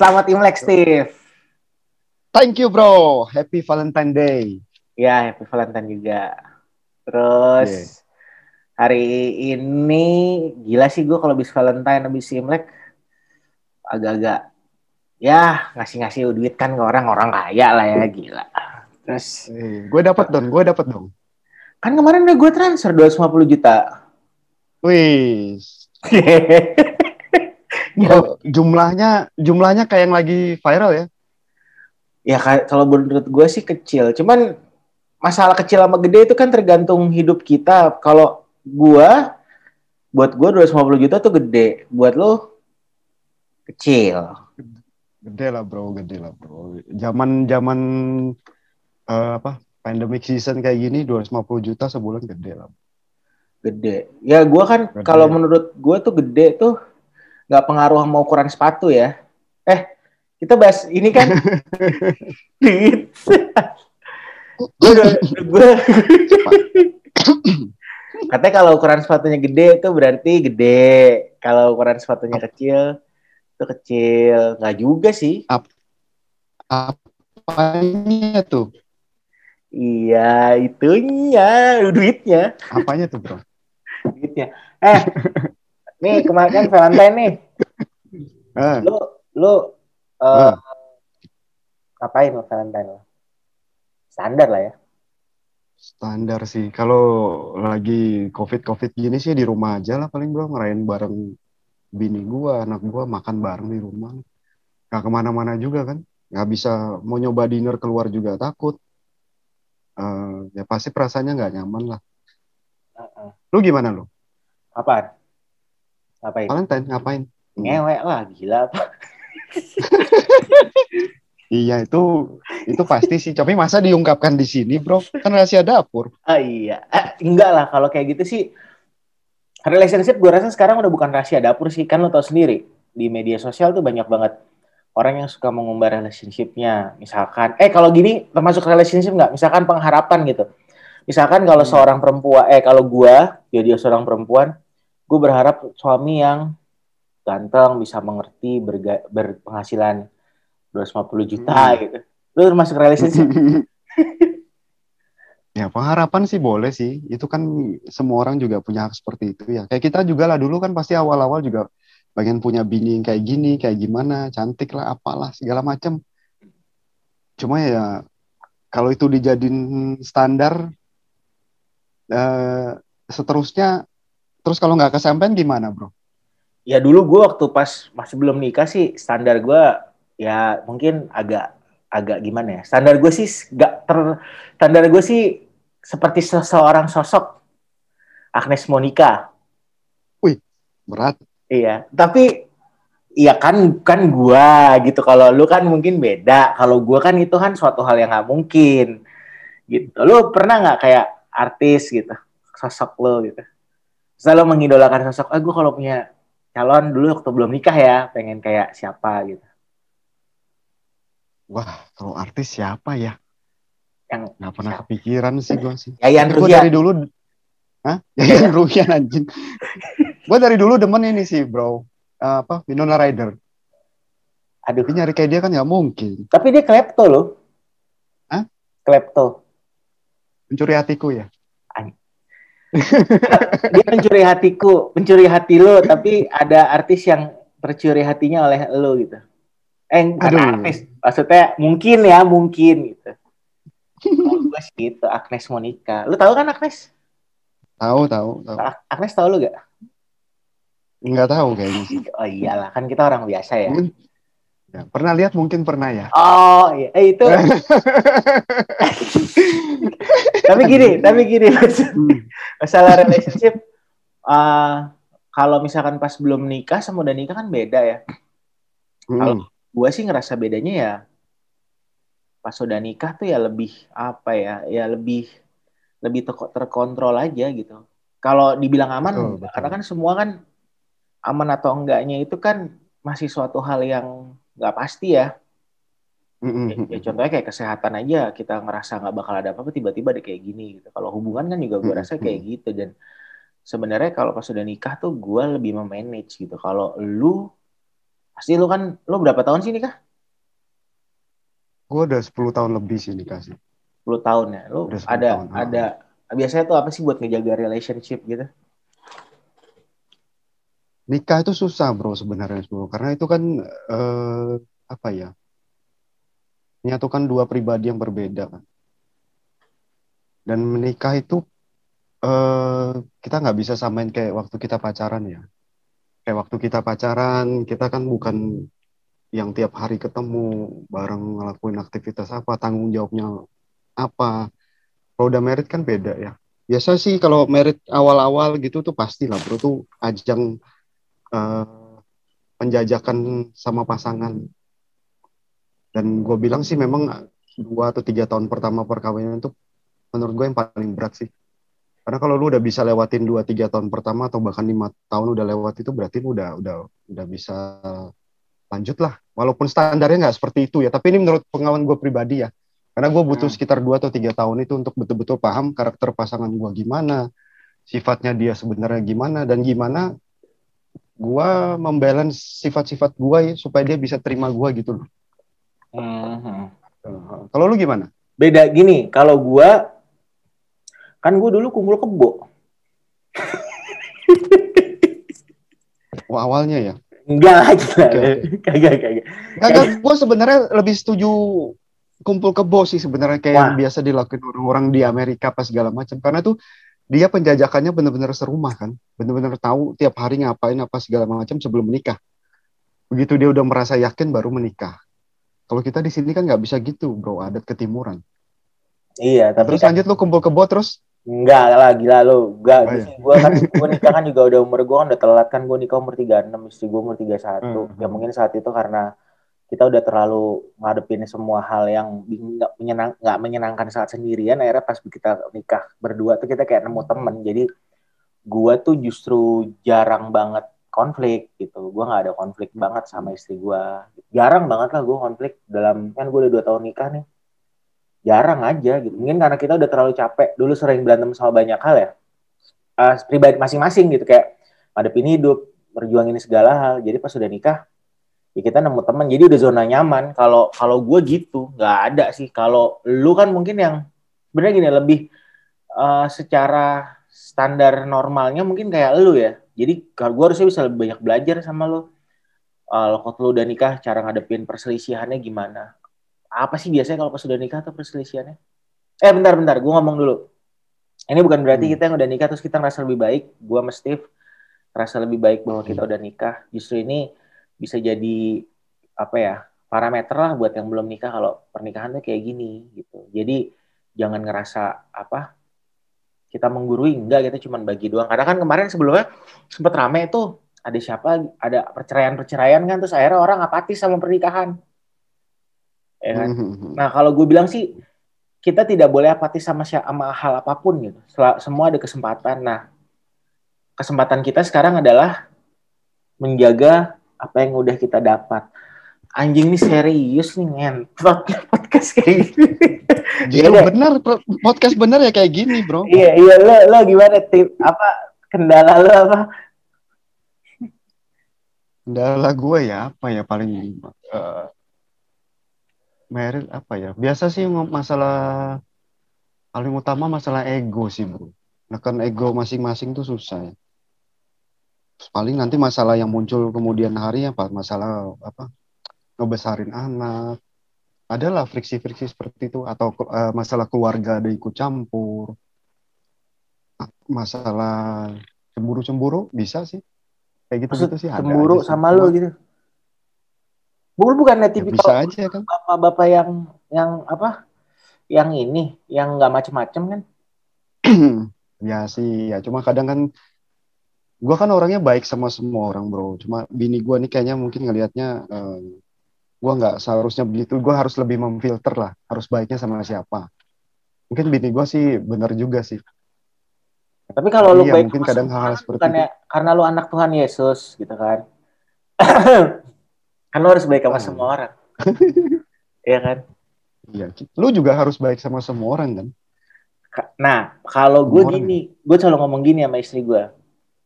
Selamat Imlek, Steve. Thank you, bro. Happy Valentine Day. Ya, happy Valentine juga. Terus yeah. hari ini gila sih gue kalau habis Valentine habis Imlek agak-agak ya ngasih-ngasih duit kan ke orang-orang kaya lah ya gila. Terus eh, gue dapat dong, gue dapat dong. Kan kemarin udah gue transfer 250 juta. Wih. oh, jumlahnya jumlahnya kayak yang lagi viral ya? Ya kalau menurut gue sih kecil. Cuman masalah kecil sama gede itu kan tergantung hidup kita. Kalau gue, buat gue 250 juta tuh gede. Buat lo kecil. Gede lah bro, gede lah bro. Zaman zaman uh, apa pandemic season kayak gini 250 juta sebulan gede lah. Gede. Ya gue kan kalau menurut gue tuh gede tuh nggak pengaruh sama ukuran sepatu ya. Eh, kita bahas ini kan. gue katanya kalau ukuran sepatunya gede itu berarti gede. Kalau ukuran sepatunya kecil itu kecil. Nggak juga sih. Ap apanya tuh? Iya, itunya, duitnya. Apanya tuh, Bro? Duitnya. Eh, nih kemarin kan Valentine nih. Uh. Lu lu uh, uh. ngapain lo Valentine lo? Standar lah ya. Standar sih. Kalau lagi covid covid gini sih di rumah aja lah paling bro ngerayain bareng bini gua, anak gua makan bareng di rumah. Gak ke mana-mana juga kan. Gak bisa mau nyoba dinner keluar juga takut. Uh, ya pasti perasaannya nggak nyaman lah. Uh -uh. Lu gimana lu? Apaan? Ngapain? Valentine ngapain? Ngewek lah, gila apa? iya itu itu pasti sih. Tapi masa diungkapkan di sini, bro? Kan rahasia dapur. Ah iya, eh, enggak lah kalau kayak gitu sih. Relationship gue rasa sekarang udah bukan rahasia dapur sih, kan lo tau sendiri di media sosial tuh banyak banget orang yang suka mengumbar relationshipnya. Misalkan, eh kalau gini termasuk relationship nggak? Misalkan pengharapan gitu. Misalkan kalau hmm. seorang perempuan, eh kalau gue, ya dia seorang perempuan, gue berharap suami yang ganteng bisa mengerti berga, berpenghasilan 250 juta hmm. gitu. Lu termasuk relationship ya? Pengharapan sih boleh sih. Itu kan semua orang juga punya hak seperti itu ya. Kayak kita juga lah dulu kan pasti awal-awal juga bagian punya bini kayak gini kayak gimana cantik lah apalah segala macam cuma ya kalau itu dijadiin standar eh, seterusnya Terus kalau nggak kesampaian gimana, bro? Ya dulu gue waktu pas masih belum nikah sih standar gue ya mungkin agak agak gimana ya? Standar gue sih nggak ter standar gue sih seperti seseorang sosok Agnes Monica. Wih, berat. Iya, tapi Iya kan kan gua gitu kalau lu kan mungkin beda kalau gua kan itu kan suatu hal yang nggak mungkin gitu lu pernah nggak kayak artis gitu sosok lo gitu selalu mengidolakan sosok, ah gue kalau punya calon dulu waktu belum nikah ya, pengen kayak siapa gitu. Wah, kalau artis siapa ya? Yang nggak pernah siapa? kepikiran sih gue sih. Yayan Gue dari dulu, Hah? Yayan Ruhian anjing. gue dari dulu demen ini sih bro. Uh, apa? Winona Ryder. Aduh. Tapi nyari kayak dia kan nggak mungkin. Tapi dia klepto loh. Hah? Klepto. Mencuri hatiku ya? Dia mencuri hatiku, mencuri hati lo, tapi ada artis yang tercuri hatinya oleh lo gitu. Eh, bukan artis, maksudnya mungkin ya, mungkin gitu. gue sih gitu, Agnes Monica. Lu tahu kan Agnes? Tahu, tahu, tahu. Agnes tahu lu gak? Enggak tahu kayaknya. Oh iyalah, kan kita orang biasa ya. Ya, pernah lihat mungkin pernah ya. Oh iya, eh, itu. tapi gini, tapi gini hmm. masalah relationship. Uh, kalau misalkan pas belum nikah sama udah nikah kan beda ya. Hmm. Kalau gue sih ngerasa bedanya ya pas udah nikah tuh ya lebih apa ya, ya lebih lebih terkontrol aja gitu. Kalau dibilang aman, betul, betul. karena kan semua kan aman atau enggaknya itu kan masih suatu hal yang nggak pasti ya. Mm-hmm. Ya, ya contohnya kayak kesehatan aja kita ngerasa nggak bakal ada apa-apa tiba-tiba ada kayak gini gitu. Kalau hubungan kan juga gue rasa kayak gitu dan sebenarnya kalau pas sudah nikah tuh gue lebih memanage gitu. Kalau lu Pasti lu kan, lu berapa tahun sih nikah? Gue udah 10 tahun lebih sih nikah sih. 10 tahun ya. Lu Udah 10 ada tahun, ada biasanya tuh apa sih buat ngejaga relationship gitu? Nikah itu susah bro sebenarnya bro. Karena itu kan eh, apa ya? Menyatukan dua pribadi yang berbeda kan. Dan menikah itu eh kita nggak bisa samain kayak waktu kita pacaran ya. Kayak waktu kita pacaran, kita kan bukan yang tiap hari ketemu, bareng ngelakuin aktivitas apa, tanggung jawabnya apa. Kalau udah merit kan beda ya. Biasa sih kalau merit awal-awal gitu tuh pasti lah bro tuh ajang eh, penjajakan sama pasangan. Dan gue bilang sih memang dua atau tiga tahun pertama perkawinan itu menurut gue yang paling berat sih. Karena kalau lu udah bisa lewatin 2-3 tahun pertama atau bahkan lima tahun udah lewat itu berarti lu udah udah udah bisa lanjut lah. Walaupun standarnya nggak seperti itu ya, tapi ini menurut pengalaman gue pribadi ya. Karena gue butuh Hmm. sekitar 2 atau tiga tahun itu untuk betul-betul paham karakter pasangan gue gimana, sifatnya dia sebenarnya gimana dan gimana gue membalance sifat-sifat gue ya, supaya dia bisa terima gue gitu loh. Mhm. Uh, Kalau lu gimana? Beda gini, kalau gua kan gua dulu kumpul kebo. Wah, awalnya ya. Enggak oke. Kagak, kagak. Kagak, gue sebenarnya lebih setuju kumpul kebo sih sebenarnya kayak Wah. yang biasa dilakukan orang-orang di Amerika pas segala macam. Karena tuh dia penjajakannya benar-benar serumah kan, benar-benar tahu tiap hari ngapain apa segala macam sebelum menikah. Begitu dia udah merasa yakin baru menikah. Kalau kita di sini kan nggak bisa gitu, bro, adat ketimuran. Iya, tapi Terus kan lanjut lu kumpul kebo terus enggak lah gila lu. Enggak, Oh, iya. gua kan gua nikah kan juga udah umur gua kan udah telat kan gua nikah umur 36, istri gua umur 31. Hmm. Ya mungkin saat itu karena kita udah terlalu ngadepin semua hal yang nggak menyenang nggak menyenangkan saat sendirian akhirnya pas kita nikah berdua tuh kita kayak nemu temen. Jadi gua tuh justru jarang banget konflik gitu. Gua nggak ada konflik banget sama istri gua. Jarang banget lah gua konflik dalam kan gua udah dua tahun nikah nih. Jarang aja gitu. Mungkin karena kita udah terlalu capek. Dulu sering berantem sama banyak hal ya. Eh, pribadi masing-masing gitu. Kayak ngadepin hidup berjuang ini segala hal. Jadi pas udah nikah ya kita nemu teman jadi udah zona nyaman. Kalau kalau gue gitu nggak ada sih. Kalau lu kan mungkin yang sebenarnya gini lebih eh, secara standar normalnya mungkin kayak lu ya. Jadi kalau gue harusnya bisa lebih banyak belajar sama lu. Kalau lu udah nikah cara ngadepin perselisihannya gimana? Apa sih biasanya kalau pas udah nikah tuh perselisihannya? Eh bentar bentar gue ngomong dulu. Ini bukan berarti Hmm. kita yang udah nikah terus kita ngerasa lebih baik. Gue sama Steve ngerasa lebih baik bahwa kita udah nikah. Justru ini bisa jadi apa ya parameter lah buat yang belum nikah kalau pernikahan tuh kayak gini gitu jadi jangan ngerasa apa kita menggurui enggak kita cuma bagi doang karena kan kemarin sebelumnya sempet rame tuh ada siapa ada perceraian perceraian kan terus akhirnya orang apatis sama pernikahan ya kan Mhm. Nah, kalau gue bilang sih kita tidak boleh apatis sama sama hal apa pun gitu. Semua ada kesempatan. Nah, kesempatan kita sekarang adalah menjaga apa yang udah kita dapat. Anjing nih serius nih ngentot podcast kayak gini. Justru Iya, benar pro- podcast benar ya kayak gini, bro. iya, iya lo lo gimana tip apa kendala lo apa? Kendala gue ya apa ya paling eh merit apa ya? Biasa sih masalah paling utama masalah ego sih bro. Nekan ego masing-masing tuh susah ya. Paling nanti masalah yang muncul kemudian hari apa? Masalah apa? Ngebesarin anak. Adalah friksi-friksi seperti itu atau eh, masalah keluarga ada ikut campur. Masalah cemburu-cemburu bisa sih. Kayak gitu-gitu sih ada Cemburu sih. sama lo gitu. Gue bukan Ya, tipikal bisa aja kan. bapak-bapak yang yang apa? Yang ini, yang nggak macem-macem kan? ya sih, ya cuma kadang kan gua kan orangnya baik sama semua orang bro. Cuma bini gua nih kayaknya mungkin ngelihatnya eh, gua nggak seharusnya begitu. Gua harus lebih memfilter lah, harus baiknya sama siapa. Mungkin bini gua sih benar juga sih. Tapi kalau lu Iya, baik mungkin kadang hal-hal seperti bukannya karena lu anak Tuhan Yesus gitu kan. kan lu harus baik sama Ah. semua orang. Iya kan? Iya, lu juga harus baik sama semua orang kan. Ka- Nah, kalau gue gini, gue selalu ngomong gini sama istri gue.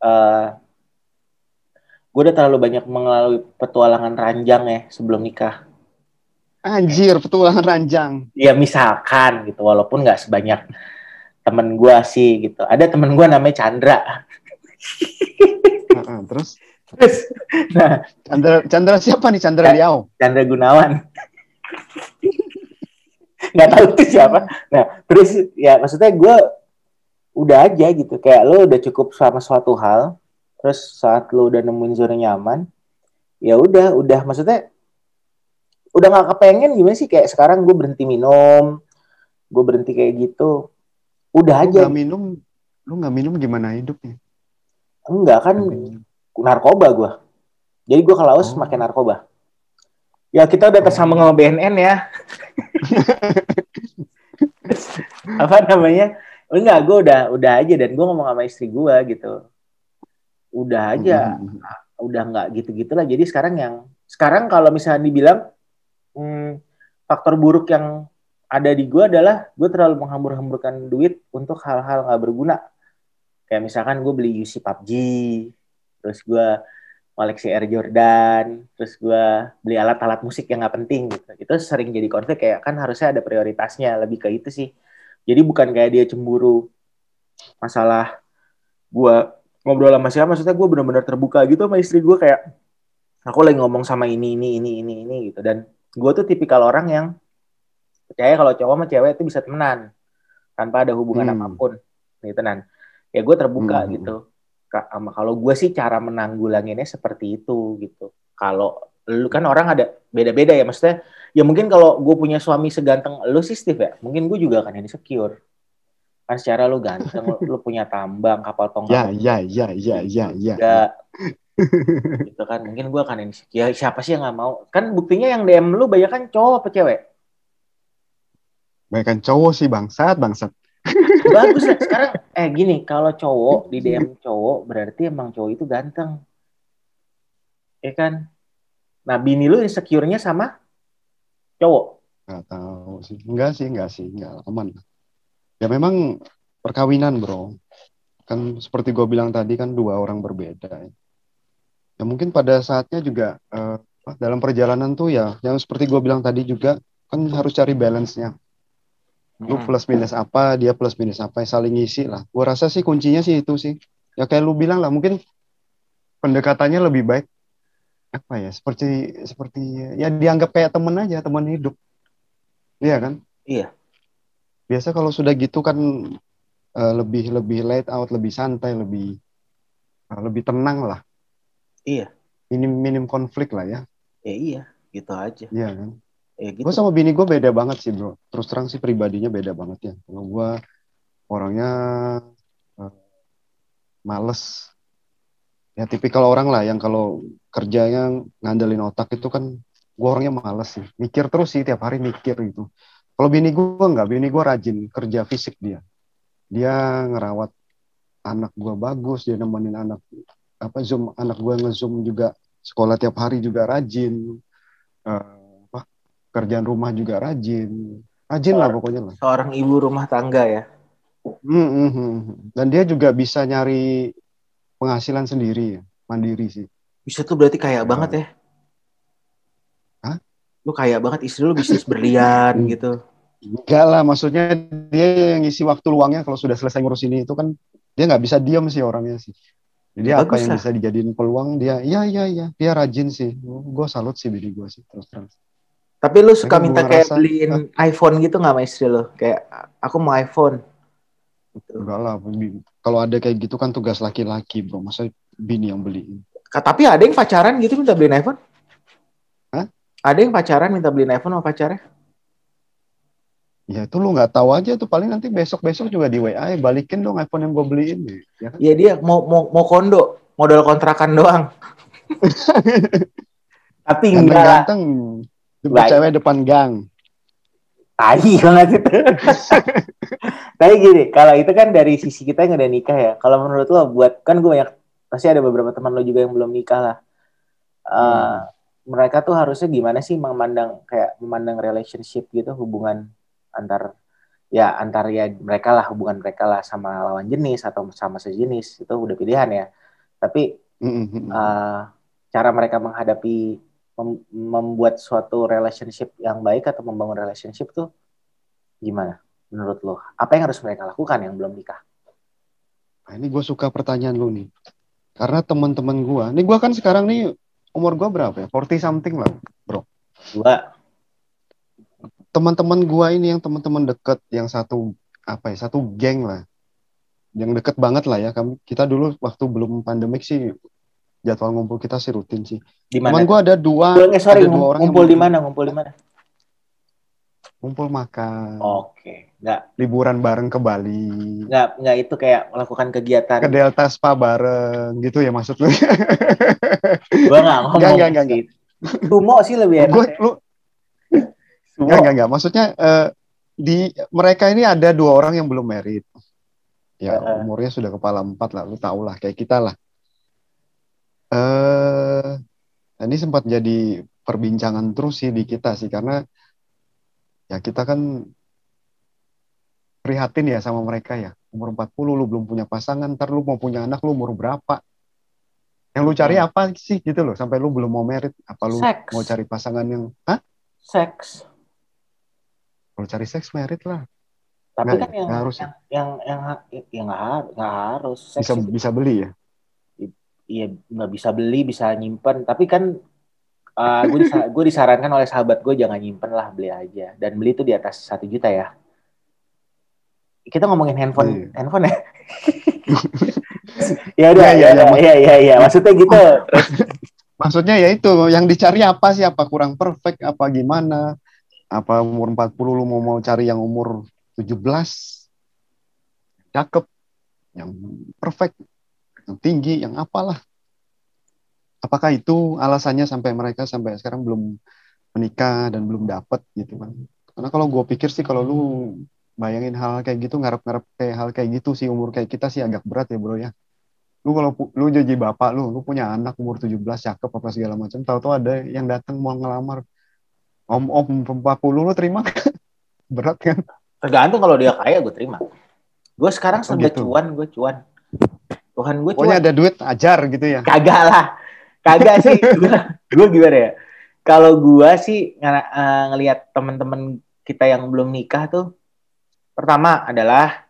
Eh, gue udah terlalu banyak mengalami petualangan ranjang ya sebelum nikah. Anjir, petualangan ranjang. Ya misalkan gitu, walaupun nggak sebanyak temen gue sih gitu. Ada temen gue namanya Chandra. uh, uh, terus? Terus, nah, Chandra, Chandra siapa nih Chandra Liao? Chandra Gunawan. nggak tahu itu siapa. Nah, terus ya maksudnya gue udah aja gitu, kayak lo udah cukup sama suatu hal, terus saat lo udah nemuin zona nyaman ya udah udah. Maksudnya udah nggak kepengen gimana sih? Kayak sekarang gue berhenti minum gue berhenti kayak gitu. Udah lu aja. gak minum lu nggak minum gimana hidupnya? Enggak kan narkoba gue jadi gue ke Laos oh. makin narkoba. Ya kita udah tersambung sama BNN ya. Apa namanya enggak gue udah udah aja dan gue ngomong sama istri gue gitu. Udah aja. Hmm. udah nggak gitu-gitu lah jadi sekarang yang sekarang kalau misalnya dibilang hmm, faktor buruk yang ada di gue adalah gue terlalu menghambur-hamburkan duit untuk hal-hal nggak berguna. Kayak misalkan gue beli UC PUBG terus gue koleksi Air Jordan terus gue beli alat-alat musik yang nggak penting gitu. Itu sering jadi konflik kayak kan harusnya ada prioritasnya. Lebih ke itu sih jadi bukan kayak dia cemburu masalah gue ngobrol sama siapa maksudnya gue benar-benar terbuka gitu sama istri gue kayak aku lagi ngomong sama ini ini ini ini ini gitu dan gue tuh tipikal orang yang percaya kalau cowok sama cewek itu bisa temenan tanpa ada hubungan hmm. apa pun gitu nan ya gue terbuka hmm. gitu kalau gue sih cara menanggulanginnya seperti itu gitu kalau lu kan orang ada beda-beda ya maksudnya ya mungkin kalau gue punya suami seganteng lu sih Steve ya mungkin gue juga akan insecure kan secara lu ganteng lu, punya tambang kapal tongkang ya ya ya ya ya ya. gitu kan mungkin gue akan ini ya siapa sih yang nggak mau? Kan buktinya yang DM lu banyak kan cowok apa cewek? Banyak kan cowok sih bangsat bangsat. Bagus lah sekarang eh gini kalau cowok di DM cowok berarti emang cowok itu ganteng. Ya kan nah bini lu insecure-nya sama cowok? Nggak tahu sih. Enggak sih enggak sih. Enggak aman. Ya memang perkawinan bro. Kan seperti gue bilang tadi kan dua orang berbeda ya, ya mungkin pada saatnya juga uh, dalam perjalanan tuh ya yang seperti gue bilang tadi juga kan harus cari balance-nya. Lu hmm. plus minus apa dia plus minus apa saling ngisi lah. Gue rasa sih kuncinya sih itu sih. Ya kayak lu bilang lah mungkin pendekatannya lebih baik apa ya seperti seperti ya dianggap kayak temen aja teman hidup. Iya kan? Iya. Biasa kalau sudah gitu kan uh, lebih lebih light out lebih santai lebih uh, lebih tenang lah. Iya. Minim minim konflik lah ya. Ya iya gitu aja. Iya kan? Ya, gitu. gue sama bini gue beda banget sih bro. Terus terang sih pribadinya beda banget ya. Kalau gue orangnya uh, males ya tipikal orang lah yang kalau kerjanya ngandelin otak itu kan gue orangnya males sih mikir terus sih tiap hari mikir gitu kalau bini gue nggak, bini gue rajin kerja fisik dia. Dia ngerawat anak gue bagus, dia nemenin anak apa zoom anak gue ngezoom juga sekolah tiap hari juga rajin. Uh, apa, kerjaan rumah juga rajin. Rajin lah pokoknya lah. Seorang ibu rumah tangga ya. Hmm, hmm. Dan dia juga bisa nyari penghasilan sendiri ya, mandiri sih. Bisa tuh berarti kaya uh, banget ya? Lu kaya banget istri lu bisnis berlian gitu. Enggak lah maksudnya dia yang ngisi waktu luangnya kalau sudah selesai ngurus ini itu kan dia nggak bisa diam sih orangnya sih. Jadi Bagus apa yang lah. bisa dijadiin peluang dia iya iya iya dia rajin sih. Gue salut sih bini gue sih terus terus. Tapi lu suka Mereka minta kayak rasa, beliin uh, iPhone gitu nggak sama istri lu? Kayak aku mau iPhone. Gitu. enggak lah kalau ada kayak gitu kan tugas laki-laki bro masa bini yang beliin tapi ada yang pacaran gitu minta beliin iPhone ada yang pacaran minta beliin iPhone sama pacarnya? Ya itu lu nggak tahu aja tuh paling nanti besok-besok juga di WA ya balikin dong iPhone yang gue beliin. Ya kan? Iya dia mau mau mau kondo, modal kontrakan doang. Tapi enggak. Ganteng, Baik. cewek depan gang. Tai banget itu. Tapi gini, kalau itu kan dari sisi kita yang udah nikah ya. Kalau menurut lo buat kan gue banyak pasti ada beberapa teman lo juga yang belum nikah lah. Uh, hmm mereka tuh harusnya gimana sih memandang kayak memandang relationship gitu hubungan antar ya antar ya mereka lah hubungan mereka lah sama lawan jenis atau sama sejenis itu udah pilihan ya tapi uh, cara mereka menghadapi mem membuat suatu relationship yang baik atau membangun relationship tuh gimana menurut lo? Apa yang harus mereka lakukan yang belum nikah? Nah, ini gue suka pertanyaan lo nih. Karena teman-teman gue, ini gue kan sekarang nih umur gue berapa ya? 40 something lah, bro. Dua. Teman-teman gue ini yang teman-teman deket, yang satu apa ya, satu geng lah, yang deket banget lah ya. Kami kita dulu waktu belum pandemik sih jadwal ngumpul kita sih rutin sih. Di mana? Teman gue ada dua, Ngumpul, eh, sorry, ada dua orang ngumpul di mana? Ngumpul di mana? ngumpul makan, Oke, nggak liburan bareng ke Bali, nggak nggak itu kayak melakukan kegiatan. ke Delta Spa bareng gitu ya maksud lu? Gua nggak ngomong Nggak, nggak, nggak, sih. Sumo sih lebih enak. gue ya. lu. Enggak, enggak, enggak. Maksudnya eh, di mereka ini ada dua orang yang belum married. Ya, umurnya sudah kepala empat lah, lu tau lah, kayak kita lah. Eh, ini sempat jadi perbincangan terus sih di kita sih, karena ya kita kan prihatin ya sama mereka ya. Umur 40 lu belum punya pasangan, ntar lu mau punya anak lu umur berapa? Yang lu cari Hmm. apa sih gitu loh, sampai lu belum mau married, apa lu Seks. mau cari pasangan yang, hah? Seks. Kalau cari seks married lah. Tapi Nggak kan ya? yang, harus ya? yang yang yang yang nggak harus. Seks Bisa itu bisa beli ya. Iya nggak bisa beli bisa nyimpen tapi kan gue disa gue disarankan oleh sahabat gue jangan nyimpen lah beli aja dan beli itu di atas satu juta ya kita ngomongin handphone Iya. handphone ya ya udah Iya, ya iya, ya ya ya ya maksudnya gitu Maksudnya ya itu yang dicari apa sih? Apa kurang perfect? Apa gimana? Apa umur 40 lu mau mau cari yang umur 17? Cakep. Yang perfect. Yang tinggi, yang apalah. Apakah itu alasannya sampai mereka sampai sekarang belum menikah dan belum dapat gitu kan? Karena kalau gue pikir sih kalau lu bayangin hal kayak gitu ngarep-ngarep kayak hal kayak gitu sih umur kayak kita sih agak berat ya bro ya. Lu kalau lu jadi bapak lu, lu punya anak umur 17 cakep apa segala macam, tahu-tahu ada yang datang mau ngelamar. Om-om 40 lu terima berat kan? tergantung kalau dia kaya gue terima gue sekarang Oh, serba gitu. cuan gue cuan Tuhan gue Pokoknya cuan ada duit ajar gitu ya. kagak lah kagak sih gue gimana ya kalau gue sih ng- eh, ngelihat teman-teman kita yang belum nikah tuh pertama adalah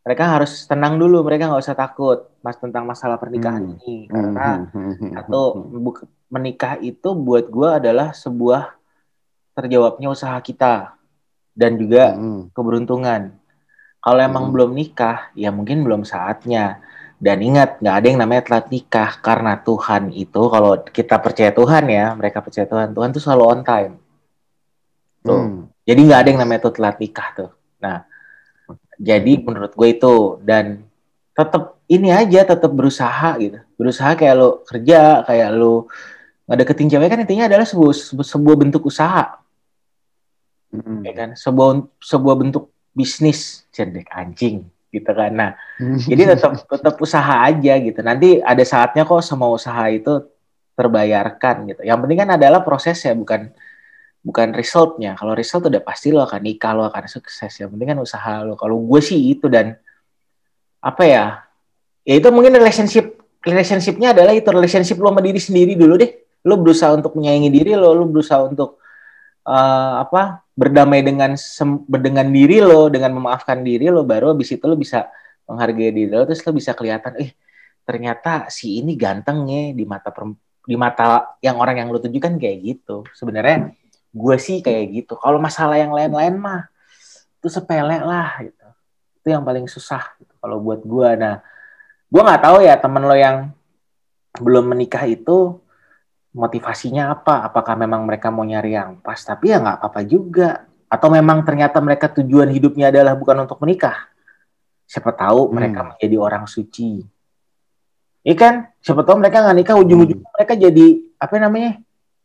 mereka harus tenang dulu mereka nggak usah takut mas tentang masalah pernikahan Hmm. ini karena Hmm. atau buk- menikah itu buat gue adalah sebuah terjawabnya usaha kita dan juga Hmm. keberuntungan. Kalau emang Hmm. belum nikah, ya mungkin belum saatnya. Dan ingat, nggak ada yang namanya telat nikah karena Tuhan itu kalau kita percaya Tuhan ya, mereka percaya Tuhan, Tuhan tuh selalu on time. Tuh. Hmm. Jadi nggak ada yang namanya tuh telat nikah tuh. Nah, jadi menurut gue itu dan tetap ini aja tetap berusaha gitu. Berusaha kayak lo kerja, kayak lo ngedeketin cewek kan intinya adalah sebuah sebuah, sebuah bentuk usaha Hmm. ya kan sebuah sebuah bentuk bisnis cendek anjing gitu kan. Nah jadi tetap tetap usaha aja gitu. Nanti ada saatnya kok semua usaha itu terbayarkan gitu. Yang penting kan adalah prosesnya bukan bukan resultnya. Kalau result udah pasti lo akan nikah lo akan sukses. Yang penting kan usaha lo. Kalau gue sih itu dan apa ya ya itu mungkin relationship relationshipnya adalah itu relationship lo sama diri sendiri dulu deh. Lo berusaha untuk menyayangi diri lo lo berusaha untuk eh, apa berdamai dengan dengan diri lo dengan memaafkan diri lo baru habis itu lo bisa menghargai diri lo terus lo bisa kelihatan eh ternyata si ini ganteng ya di mata di mata yang orang yang lo tuju kan kayak gitu. Sebenarnya gue sih kayak gitu. Kalau masalah yang lain-lain mah itu sepele lah gitu. Itu yang paling susah gitu, kalau buat gue. Nah gue nggak tahu ya temen lo yang belum menikah itu motivasinya apa? Apakah memang mereka mau nyari yang pas? Tapi ya nggak apa-apa juga. Atau memang ternyata mereka tujuan hidupnya adalah bukan untuk menikah? Siapa tahu Hmm. mereka menjadi orang suci. Iya kan? Siapa tahu mereka nggak nikah ujung-ujungnya mereka jadi apa namanya?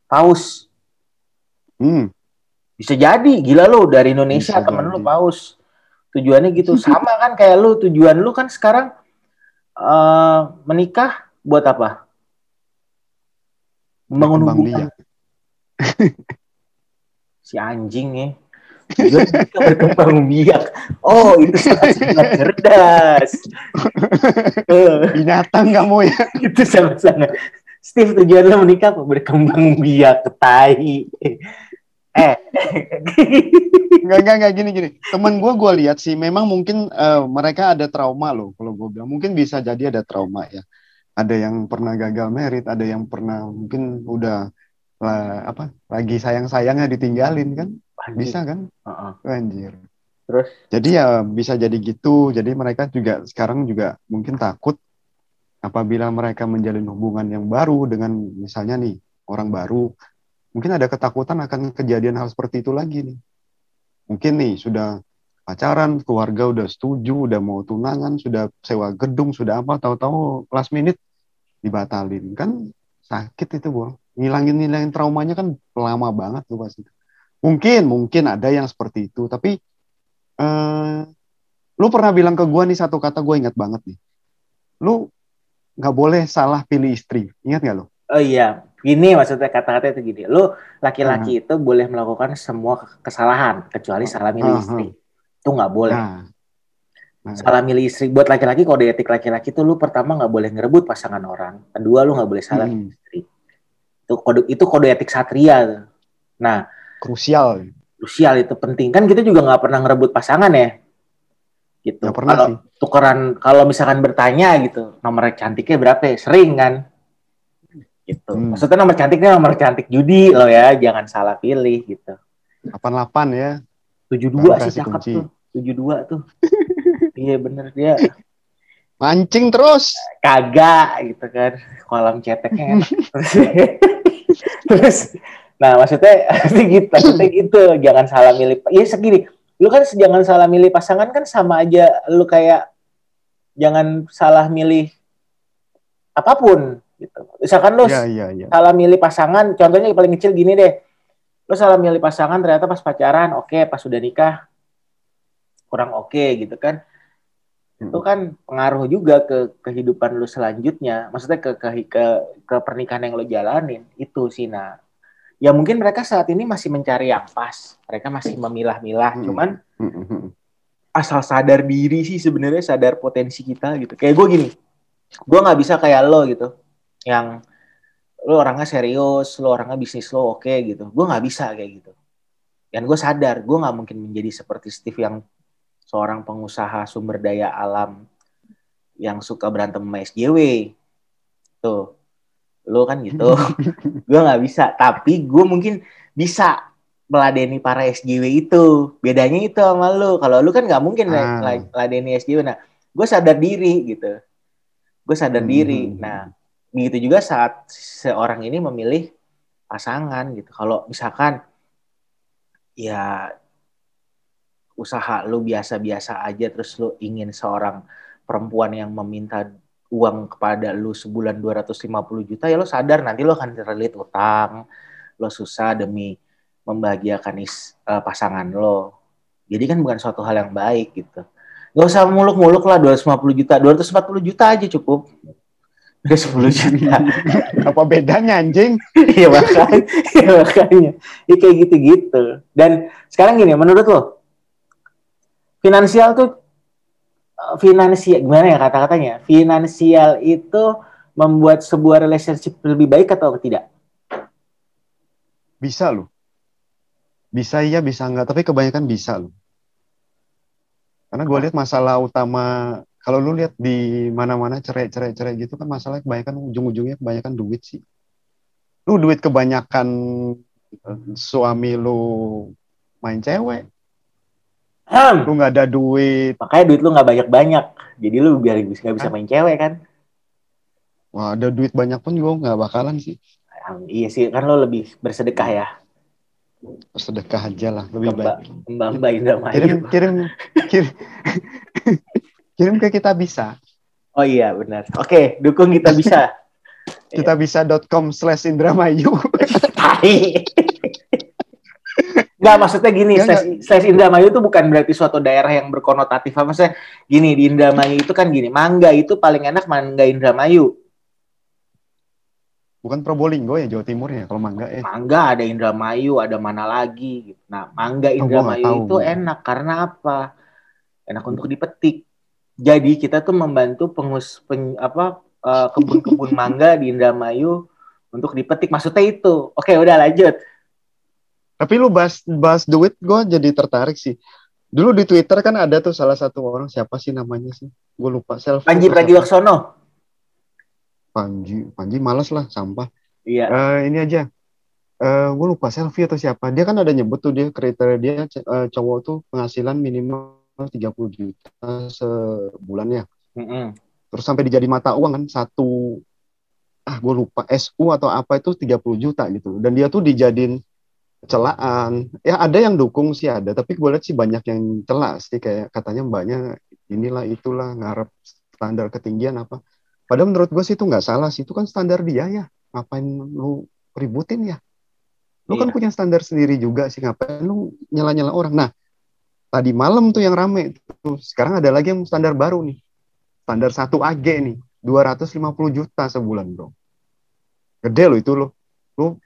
Paus. Hmm. Bisa jadi, gila lo dari Indonesia Bisa temen jadi. lu paus. Tujuannya gitu sama kan kayak lu tujuan lu kan sekarang eh menikah buat apa? Membangun hubungan biak. si anjing ya. Berkembang biak. Oh, itu sangat-sangat cerdas. Binatang kamu ya. itu sangat-sangat Steve tujuan lo menikah apa? Berkembang biak ketai. eh. Enggak, enggak, enggak, gini, gini. Temen gue, gue lihat sih, memang mungkin uh, mereka ada trauma loh, kalau gue bilang. Mungkin bisa jadi ada trauma ya. Ada yang pernah gagal merit, ada yang pernah mungkin udah lah, apa lagi sayang-sayangnya ditinggalin kan. Bisa kan? Uh -uh. Anjir. Terus? Jadi ya bisa jadi gitu. Jadi mereka juga sekarang juga mungkin takut apabila mereka menjalin hubungan yang baru dengan misalnya nih orang baru, mungkin ada ketakutan akan kejadian hal seperti itu lagi nih. Mungkin nih sudah pacaran, keluarga udah setuju, udah mau tunangan, sudah sewa gedung, sudah apa, tahu-tahu last minute dibatalin kan sakit itu bu. Ngilangin ngilangin traumanya kan lama banget tuh pasti. Mungkin mungkin ada yang seperti itu, tapi uh, lu pernah bilang ke gue nih satu kata gue ingat banget nih. Lu nggak boleh salah pilih istri. Ingat nggak lo? Oh iya, gini maksudnya kata-kata itu gini. Lu laki-laki uh. itu boleh melakukan semua kesalahan kecuali salah milih uh, istri. Itu nggak boleh. Nah. Nah. Salah milih istri buat laki-laki kode etik laki-laki itu lu pertama nggak boleh ngerebut pasangan orang. Kedua lu nggak boleh salah hmm. istri. Itu kode itu kode etik satria. Nah, krusial krusial itu penting kan kita juga nggak pernah ngerebut pasangan ya gitu gak pernah kalau sih. tukeran kalau misalkan bertanya gitu nomor cantiknya berapa ya? sering kan gitu hmm. maksudnya nomor cantiknya nomor cantik judi lo ya jangan salah pilih gitu 88 ya 72 sih cakep kunci. tuh 72 tuh iya bener dia mancing terus kagak gitu kan kolam ceteknya terus, terus Nah, maksudnya gitu, maksudnya gitu, jangan salah milih. Ya segini, lu kan jangan salah milih pasangan kan sama aja lu kayak jangan salah milih apa pun gitu. Misalkan lu ya, ya, ya. salah milih pasangan, contohnya yang paling kecil gini deh. Lu salah milih pasangan ternyata pas pacaran oke, okay, pas sudah nikah kurang oke okay, gitu kan. Hmm. Itu kan pengaruh juga ke kehidupan lu selanjutnya. Maksudnya ke ke ke, ke pernikahan yang lu jalanin. Itu sih nah ya mungkin mereka saat ini masih mencari yang pas. Mereka masih memilah-milah. Hmm. cuman hmm. asal sadar diri sih sebenarnya sadar potensi kita gitu. Kayak gue gini. Gue nggak bisa kayak lo gitu. Yang lo orangnya serius lo orangnya bisnis lo oke okay, gitu. Gue nggak bisa kayak gitu. Dan gue sadar gue nggak mungkin menjadi seperti Steve yang seorang pengusaha sumber daya alam yang suka berantem sama SJW tuh lo kan gitu. Gue nggak bisa tapi gue mungkin bisa meladeni para SJW itu. Bedanya itu sama lo kalau lo kan nggak mungkin ah. meladeni SJW nah gue sadar diri gitu. Gue sadar hmm. diri nah begitu juga saat seorang ini memilih pasangan gitu. Kalau misalkan ya usaha lu biasa-biasa aja terus lu ingin seorang perempuan yang meminta uang kepada lu sebulan 250 juta ya lo sadar nanti lo akan terlilit utang. Lo susah demi membahagiakan is, uh, pasangan lo jadi kan bukan suatu hal yang baik gitu. Gak usah muluk-muluk lah 250 juta. 240 juta aja cukup. Udah 10 juta. Apa bedanya anjing? Iya makanya. Iya makanya. Ya, kayak gitu-gitu. Dan sekarang gini menurut lo finansial tuh finansial gimana ya kata-katanya? Finansial itu membuat sebuah relationship lebih baik atau tidak? Bisa loh. Bisa iya, bisa enggak. Tapi kebanyakan bisa loh. Karena gue lihat masalah utama, kalau lu lihat di mana-mana cerai-cerai-cerai gitu kan masalah kebanyakan ujung-ujungnya kebanyakan duit sih. Lu duit kebanyakan suami lu main cewek. Lu nggak ada duit. Makanya duit lu nggak banyak-banyak. Jadi lu biar nggak bisa main cewek kan. Wah, ada duit banyak pun gue nggak bakalan sih. iya sih, kan lo lebih bersedekah ya. Bersedekah aja lah, lebih Kemba, baik. Mbak Mbak Indramayu. Kirim, kirim, kirim, kirim ke kita bisa. Oh iya, benar. Oke, dukung kita bisa. kita bisa.com slash Indramayu. Enggak, maksudnya gini, slash, slash Indramayu itu bukan berarti suatu daerah yang berkonotatif. Maksudnya gini, di Indramayu itu kan gini, mangga itu paling enak mangga Indramayu. Bukan Probolinggo ya Jawa Timur ya kalau mangga ya. Mangga ada Indramayu, ada mana lagi gitu. Nah, mangga oh, Indramayu oh, itu enak karena apa? Enak untuk dipetik. Jadi kita tuh membantu pengus pen, apa uh, kebun-kebun mangga di Indramayu untuk dipetik. Maksudnya itu. Oke, udah lanjut. Tapi lu bahas bahas duit gue jadi tertarik sih. Dulu di Twitter kan ada tuh salah satu orang siapa sih namanya sih? Gue lupa. Selfie. Panji Pragiwaksono. Panji, Panji males lah sampah. Iya. Eh, ini aja. Eh, gue lupa selfie atau siapa. Dia kan ada nyebut tuh dia kriteria dia eh, cowok tuh penghasilan minimal 30 juta sebulan ya. Mm-mm. Terus sampai dijadi mata uang kan satu ah gue lupa SU atau apa itu 30 juta gitu. Dan dia tuh dijadiin celaan. Ya ada yang dukung sih ada, tapi gue lihat sih banyak yang celak sih kayak katanya mbaknya inilah itulah ngarep standar ketinggian apa. Padahal menurut gue sih itu nggak salah sih, itu kan standar dia ya. Ngapain lu ributin ya? Lu kan Iya. punya standar sendiri juga sih, ngapain lu nyela-nyela orang. Nah, tadi malam tuh yang rame tuh. Sekarang ada lagi yang standar baru nih. Standar 1 AG nih, 250 juta sebulan, Bro. Gede lo itu lo. Lu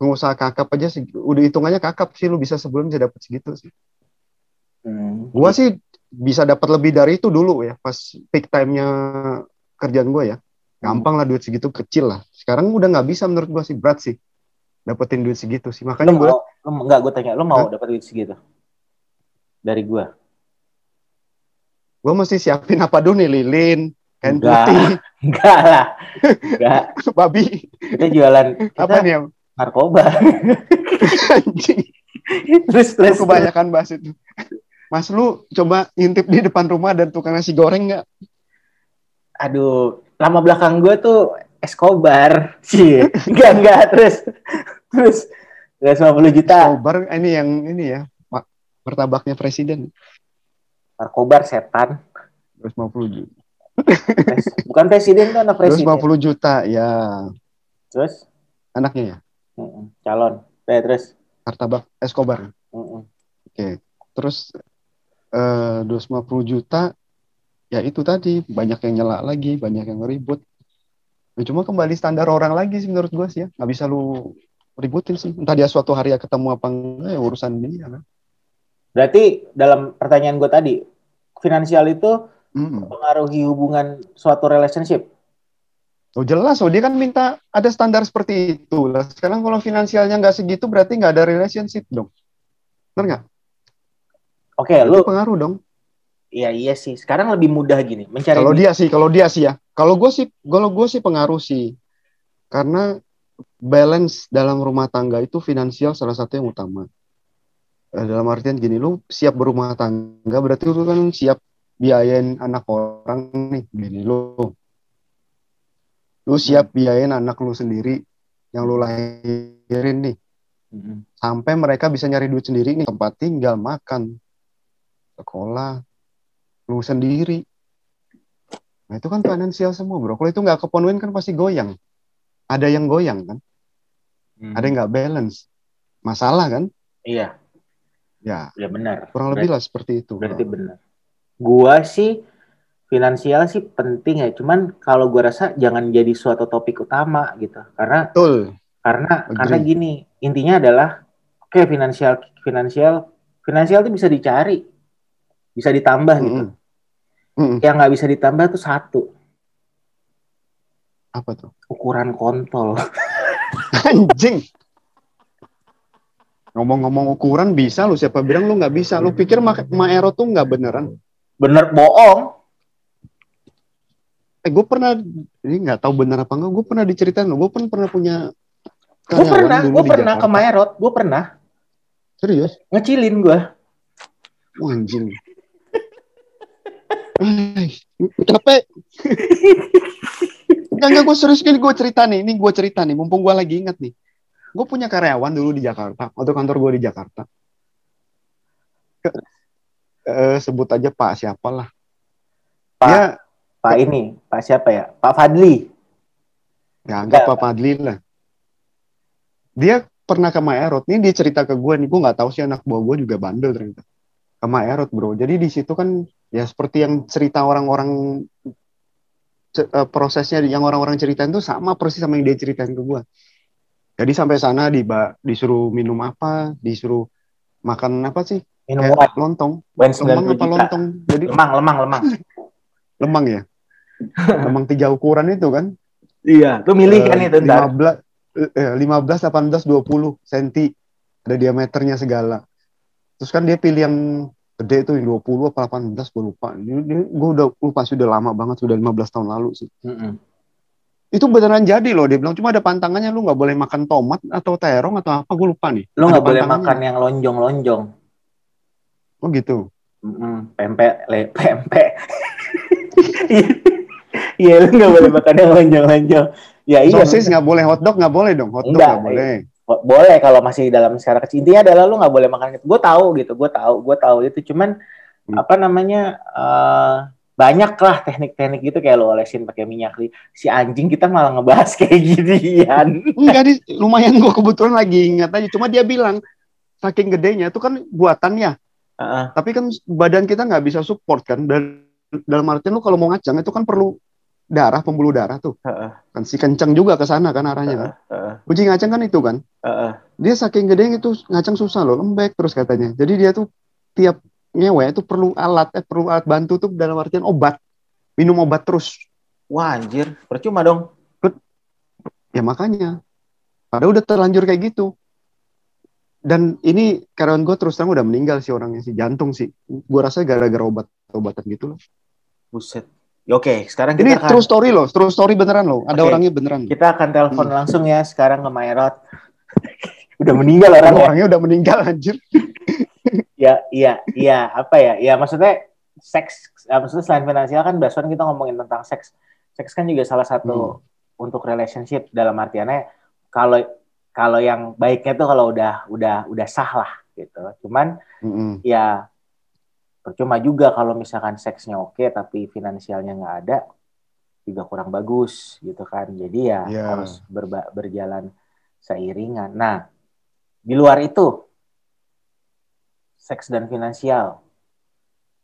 pengusaha kakap aja sih, udah hitungannya kakap sih lu bisa sebulan bisa dapat segitu sih. Hmm. Gua sih bisa dapat lebih dari itu dulu ya, pas peak time-nya kerjaan gua ya. Gampang lah duit segitu kecil lah. Sekarang udah nggak bisa menurut gua sih berat sih dapetin duit segitu sih. Lu Makanya gua mau, lu, enggak gue tanya, lu mau dapat duit segitu? Dari gua. gua mesti siapin apa dulu nih lilin, kain Enggak. putih, Enggak lah. Enggak. babi, Kita jualan kita apa nih narkoba. terus terus. kebanyakan bahas itu. Mas lu coba ngintip di depan rumah dan tukang nasi goreng nggak? Aduh, lama belakang gue tuh Escobar. Sih. Enggak, enggak. Terus. Terus. 250 juta. Kobar ini yang ini ya, Pak. Martabaknya presiden. Narkobar setan. 250 juta. Bukan presiden tuh anak presiden. 250 juta ya Terus. anaknya ya. Mm-mm, calon. Eh, terus. Martabak Escobar. Mm-mm. Oke. Terus eh 250 juta ya itu tadi banyak yang nyela lagi, banyak yang ribut. Ya, cuma kembali standar orang lagi sih menurut gua sih ya. Nggak bisa lu ributin sih. Entah dia suatu hari ya ketemu apa enggak ya urusan dia kan. Berarti dalam pertanyaan gue tadi, finansial itu Mm. mempengaruhi hubungan suatu relationship. Oh jelas, oh dia kan minta ada standar seperti itu lah. Sekarang kalau finansialnya nggak segitu berarti nggak ada relationship dong. Benar nggak? Oke, Itu lu pengaruh dong. Iya iya sih. Sekarang lebih mudah gini, mencari Kalau dia sih, kalau dia sih ya. Kalau gue sih, kalau gue sih pengaruh sih. Karena balance dalam rumah tangga itu finansial salah satu yang utama. Eh, Dalam artian gini, lu siap berumah tangga berarti lu kan siap biayain anak orang nih, gini lu. Lu siap biayain anak lu sendiri yang lu lahirin nih. Mm-mm. Sampai mereka bisa nyari duit sendiri nih, tempat tinggal, makan, sekolah, lu sendiri. Nah itu kan finansial semua bro. Kalau itu nggak kepenuhin kan pasti goyang. Ada yang goyang kan, Hmm. ada yang nggak balance. Masalah kan? Iya, Ya ya benar. kurang lebih lah seperti itu. Berarti benar. Gua sih finansial sih penting ya, cuman kalau gua rasa jangan jadi suatu topik utama gitu. Karena Betul. karena Agree. karena gini, intinya adalah oke finansial finansial finansial itu bisa dicari. Bisa ditambah gitu. Mm-mm. Mm-mm. Yang nggak bisa ditambah tuh satu, Apa tuh? ukuran kontol. Anjing. Ngomong-ngomong ukuran bisa lu siapa bilang lu nggak bisa? Lu pikir Ma Maero tuh nggak beneran? Bener bohong. Eh gue pernah ini nggak tahu bener apa enggak. Gue pernah diceritain lo. Gue pun pernah punya Gue pernah, gue pernah ke. Maerot, gue pernah Serius? ngecilin gue. Wah, anjing. Ay, capek. Enggak, enggak, gue serius gini, gue cerita nih. Ini gue cerita nih, mumpung gue lagi ingat nih. Gue punya karyawan dulu di Jakarta. Waktu kantor gue di Jakarta. Ke- eh, sebut aja Pak siapalah. Pak. Dia, Pak ini, Pak siapa ya? Pak Fadli. ya Enggak. Pak Fadli lah. Dia pernah ke Maerot. Ini dia cerita ke gue nih. Gue nggak tahu sih anak buah gue juga bandel ternyata. Ke Maerot bro. Jadi di situ kan ya seperti yang cerita orang-orang eh, prosesnya yang orang-orang ceritain tuh sama persis sama yang dia ceritain ke gue. Jadi sampai sana diba, disuruh minum apa, disuruh makan apa sih? Minum wine, lontong, wine lemang 90 apa juta. lontong? Jadi Lemang, lemang, lemang. lemang ya. lemang tiga ukuran itu kan. Iya, tuh milih kan itu ntar. 15 eh, 15 18 20 cm ada diameternya segala. Terus kan dia pilih yang gede itu yang 20 apa 18 gue lupa. Gue udah lupa sudah lama banget sudah 15 tahun lalu sih. Mm -mm. Itu beneran jadi loh dia bilang cuma ada pantangannya lu nggak boleh makan tomat atau terong atau apa gue lupa nih. Lu nggak boleh makan yang lonjong-lonjong. Oh gitu. Mm-mm, pempek, le, pempek. Iya, lu nggak boleh makan yang lonjong-lonjong. Ya iya. Sosis nggak boleh, hotdog nggak boleh dong. Hotdog Enggak, nggak boleh. Bo- boleh kalau masih dalam secara kecil. Intinya adalah lu nggak boleh makan itu. Gue tahu gitu, gue tahu, gue tahu itu. Cuman Hmm. apa namanya eh, banyak lah teknik-teknik gitu kayak lo olesin pakai minyak. Si anjing kita malah ngebahas kayak ginian. Enggak di lumayan gue kebetulan lagi ingat aja. Cuma dia bilang saking gedenya itu kan buatannya. Heeh. Tapi kan badan kita nggak bisa support kan. Dan dalam artian lu kalau mau ngacang itu kan perlu darah, pembuluh darah tuh. Heeh. Kan si kencang juga ke sana kan arahnya kan. Heeh. Uji ngacang kan itu kan. Heeh. Dia saking gedenya itu ngacang susah loh, lembek terus katanya. Jadi dia tuh tiap ngewe itu perlu alat, eh perlu alat bantu tuh dalam artian obat. Minum obat terus. Wah anjir, percuma dong. Ya makanya. Padahal udah terlanjur kayak gitu. Dan ini karyawan gue terus terang udah meninggal sih orangnya sih jantung sih. Gue rasa gara-gara obat-obatan gitu loh. Buset. Ya, Oke, sekarang Ini kita akan true story loh, true story beneran loh. Ada Oke. orangnya beneran. kita akan telepon Hmm. langsung ya sekarang ke Maerot. Udah meninggal orang ya. Orangnya udah meninggal anjir. Ya, iya, iya, apa ya? Ya maksudnya seks, ya, maksudnya selain finansial kan bahasan kita ngomongin tentang seks. Seks kan juga salah satu untuk relationship dalam artiannya kalau kalau yang baiknya tuh kalau udah udah udah sah lah gitu. Cuman Mm-mm. ya percuma juga kalau misalkan seksnya oke tapi finansialnya nggak ada juga kurang bagus gitu kan. Jadi ya Iya. harus berba- berjalan seiringan. Nah, di luar itu seks dan finansial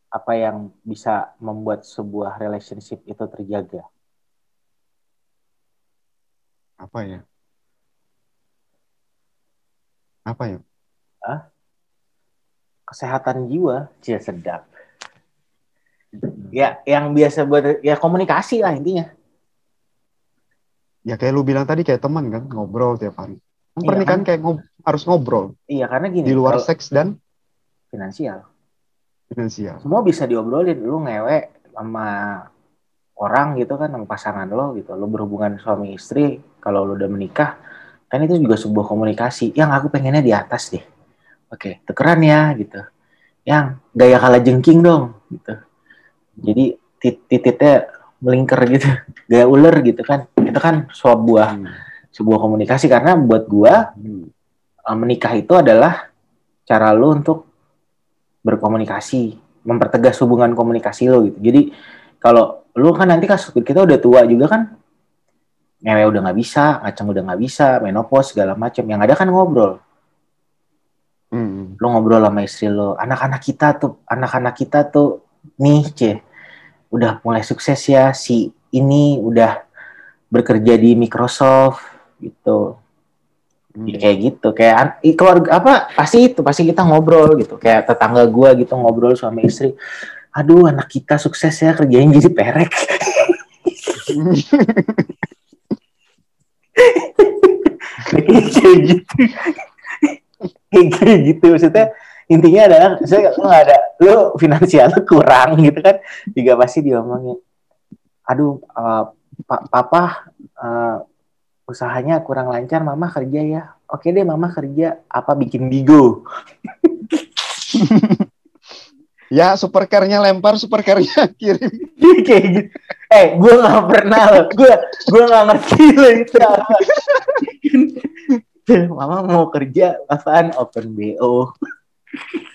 apa yang bisa membuat sebuah relationship itu terjaga? Apa ya? Apa ya? Kesehatan jiwa, cia sedap. Ya, yang biasa buat ya komunikasi lah intinya. Ya kayak lu bilang tadi kayak teman kan ngobrol tiap hari. Kan Iya, Pernikahan kayak ngob- harus ngobrol Iya, karena gini, di luar seks dan finansial. finansial. semua bisa diobrolin lu ngewe sama orang gitu kan sama pasangan lo gitu lo berhubungan suami istri kalau lo udah menikah kan itu juga sebuah komunikasi yang aku pengennya di atas deh oke tukeran ya gitu yang gaya kalah jengking dong gitu jadi tit- titiknya melingkar gitu gaya ular gitu kan itu kan sebuah Hmm. sebuah komunikasi karena buat gua Hmm. uh, menikah itu adalah cara lo untuk berkomunikasi, mempertegas hubungan komunikasi lo gitu. Jadi kalau lu kan nanti kasus kita udah tua juga kan, ngewe udah nggak bisa, ngaceng udah nggak bisa, menopause segala macam. Yang ada kan ngobrol. Hmm. Lu ngobrol sama istri lo, anak-anak kita tuh, anak-anak kita tuh nih, c, udah mulai sukses ya si ini udah bekerja di Microsoft gitu. Hmm. Ya, kayak gitu kayak keluarga apa pasti itu pasti kita ngobrol gitu kayak tetangga gua gitu ngobrol suami istri aduh anak kita sukses ya kerjain jadi perek kayak gitu kayak gitu maksudnya intinya adalah saya lu nggak ada lu finansial lu kurang gitu kan juga pasti diomongin. Aduh eh, pa- papa eh, usahanya kurang lancar mama kerja ya. Oke deh mama kerja apa bikin bigo? Ya supercar-nya lempar, supercar-nya kirim. kayak gitu. Eh gue nggak pernah loh gue gue nggak ngerti loh itu apa mama mau kerja apaan open bo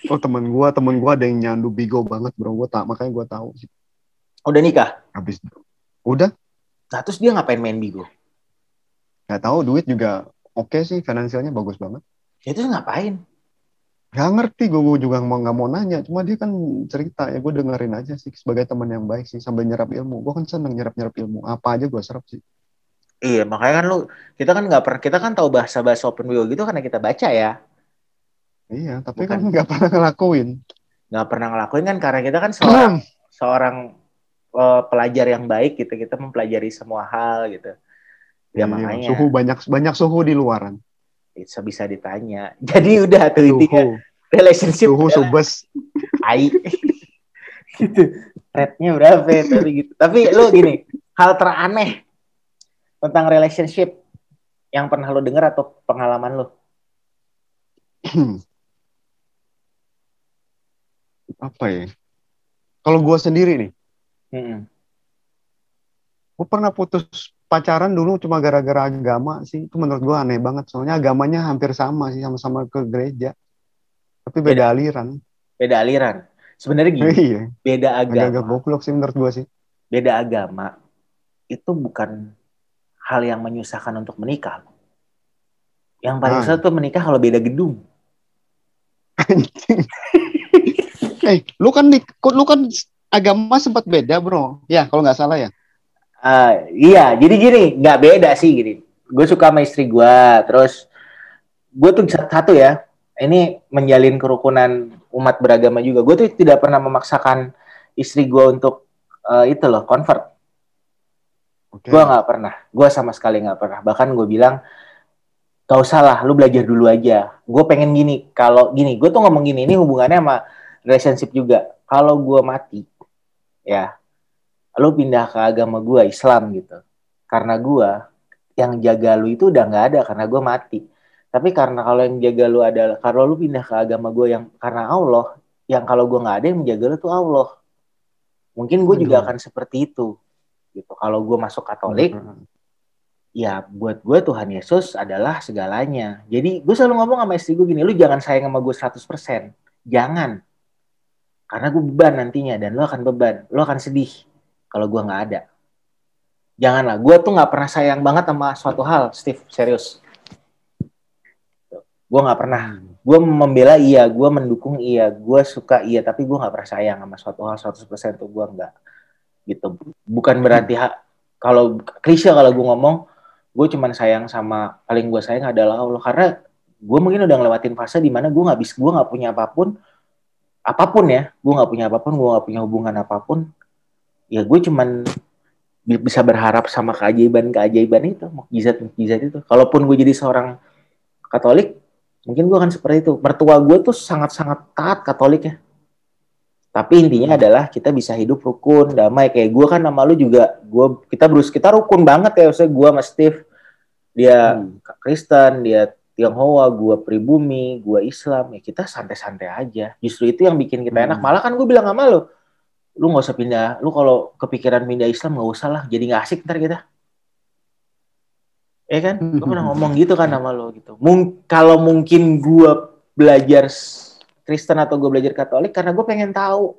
Oh temen gua, temen gua ada yang nyandu bigo banget bro. Gua tak makanya gua tahu udah nikah Habis udah nah terus dia ngapain main bigo nggak tahu duit juga oke sih finansialnya bagus banget. ya terus ngapain Gak ngerti gue juga mau nggak mau nanya. Cuma dia kan cerita ya gue dengerin aja sih sebagai teman yang baik sih sambil nyerap ilmu. Gue kan seneng nyerap nyerap ilmu. Apa aja gue serap sih. Iya, makanya kan lu kita kan nggak pernah kita kan tahu bahasa-bahasa open bio gitu karena kita baca ya. Iya, tapi Bukan. kan nggak pernah ngelakuin. Nggak pernah ngelakuin kan karena kita kan seorang seorang eh, pelajar yang baik gitu. Kita mempelajari semua hal gitu. Ya, iya, makanya. Suhu banyak banyak suhu di luaran. Bisa bisa ditanya. Jadi udah tuh intinya relationship. Suhu subes. Ai. gitu. Rate-nya berapa ya? Tapi gitu. Tapi lu gini, hal teraneh tentang relationship yang pernah lo dengar atau pengalaman lo? Apa ya? Kalau gue sendiri nih, hmm. gue pernah putus pacaran dulu cuma gara-gara agama sih. Itu menurut gue aneh banget. Soalnya agamanya hampir sama sih, sama-sama ke gereja. Tapi beda, beda aliran. Beda aliran. Sebenarnya gini, iya. beda agama. Agak goblok sih menurut gue sih. Beda agama itu bukan hal yang menyusahkan untuk menikah. Yang paling nah. susah tuh menikah kalau beda gedung. eh, lu kan lu kan agama sempat beda, Bro. Ya, kalau nggak salah ya. Uh, iya, jadi gini, nggak beda sih gini. Gue suka sama istri gue, terus gue tuh satu ya, ini menjalin kerukunan umat beragama juga. Gue tuh tidak pernah memaksakan istri gue untuk uh, itu loh, convert. Okay. Gue nggak pernah, gue sama sekali nggak pernah. Bahkan gue bilang, gak usah lah, lu belajar dulu aja. Gue pengen gini, kalau gini, gue tuh ngomong gini, ini hubungannya sama relationship juga. Kalau gue mati, ya, lu pindah ke agama gue Islam gitu. Karena gue yang jaga lu itu udah nggak ada karena gue mati. Tapi karena kalau yang jaga lu adalah kalau lu pindah ke agama gue yang karena Allah, yang kalau gue nggak ada yang menjaga lu tuh Allah. Mungkin gue juga akan seperti itu gitu. Kalau gue masuk Katolik, hmm. ya buat gue Tuhan Yesus adalah segalanya. Jadi gue selalu ngomong sama istri gue gini, lu jangan sayang sama gue 100%. Jangan. Karena gue beban nantinya dan lo akan beban. Lo akan sedih kalau gue nggak ada. Janganlah. Gue tuh nggak pernah sayang banget sama suatu hal, Steve. Serius. Gue nggak pernah. Gue membela iya, gue mendukung iya, gue suka iya, tapi gue nggak pernah sayang sama suatu hal 100% tuh gue nggak. Gitu. Bukan berarti ha kalau klise kalau gue ngomong, gue cuman sayang sama paling gue sayang adalah Allah. Karena gue mungkin udah ngelewatin fase di mana gue nggak bisa gue nggak punya apa pun apa pun ya gue nggak punya apa pun gue nggak punya hubungan apa pun ya gue cuman bisa berharap sama keajaiban keajaiban itu mukjizat mukjizat itu. Kalaupun gue jadi seorang Katolik mungkin gue akan seperti itu. Mertua gue tuh sangat sangat taat Katolik ya tapi intinya adalah kita bisa hidup rukun damai kayak gue kan nama lu juga gue kita berus kita rukun banget ya saya gue sama Steve dia hmm. Kristen dia Tionghoa, gua pribumi, gua Islam, ya kita santai-santai aja. Justru itu yang bikin kita enak. Hmm. Malah kan gue bilang sama lo, lu nggak usah pindah. Lu kalau kepikiran pindah Islam nggak usah lah, jadi nggak asik ntar kita. Ya kan? Gue pernah ngomong gitu kan sama lo gitu. Mung kalau mungkin gua belajar Kristen atau gue belajar Katolik karena gue pengen tahu.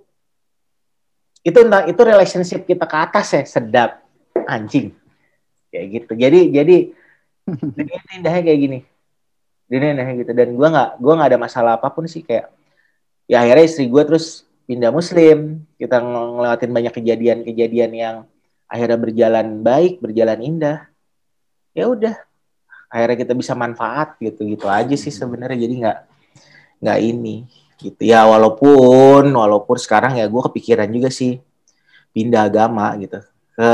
Itu itu relationship kita ke atas ya sedap. Anjing. Kayak gitu. Jadi jadi jadi indahnya kayak gini. Dia nah gitu. Dan gue nggak gue nggak ada masalah apa pun sih kayak ya akhirnya istri gue terus pindah muslim. Kita ngelewatin banyak kejadian-kejadian yang akhirnya berjalan baik berjalan indah. Ya udah. Akhirnya kita bisa manfaat gitu gitu aja sih sebenarnya. Jadi nggak nggak ini gitu ya walaupun walaupun sekarang ya gue kepikiran juga sih pindah agama gitu ke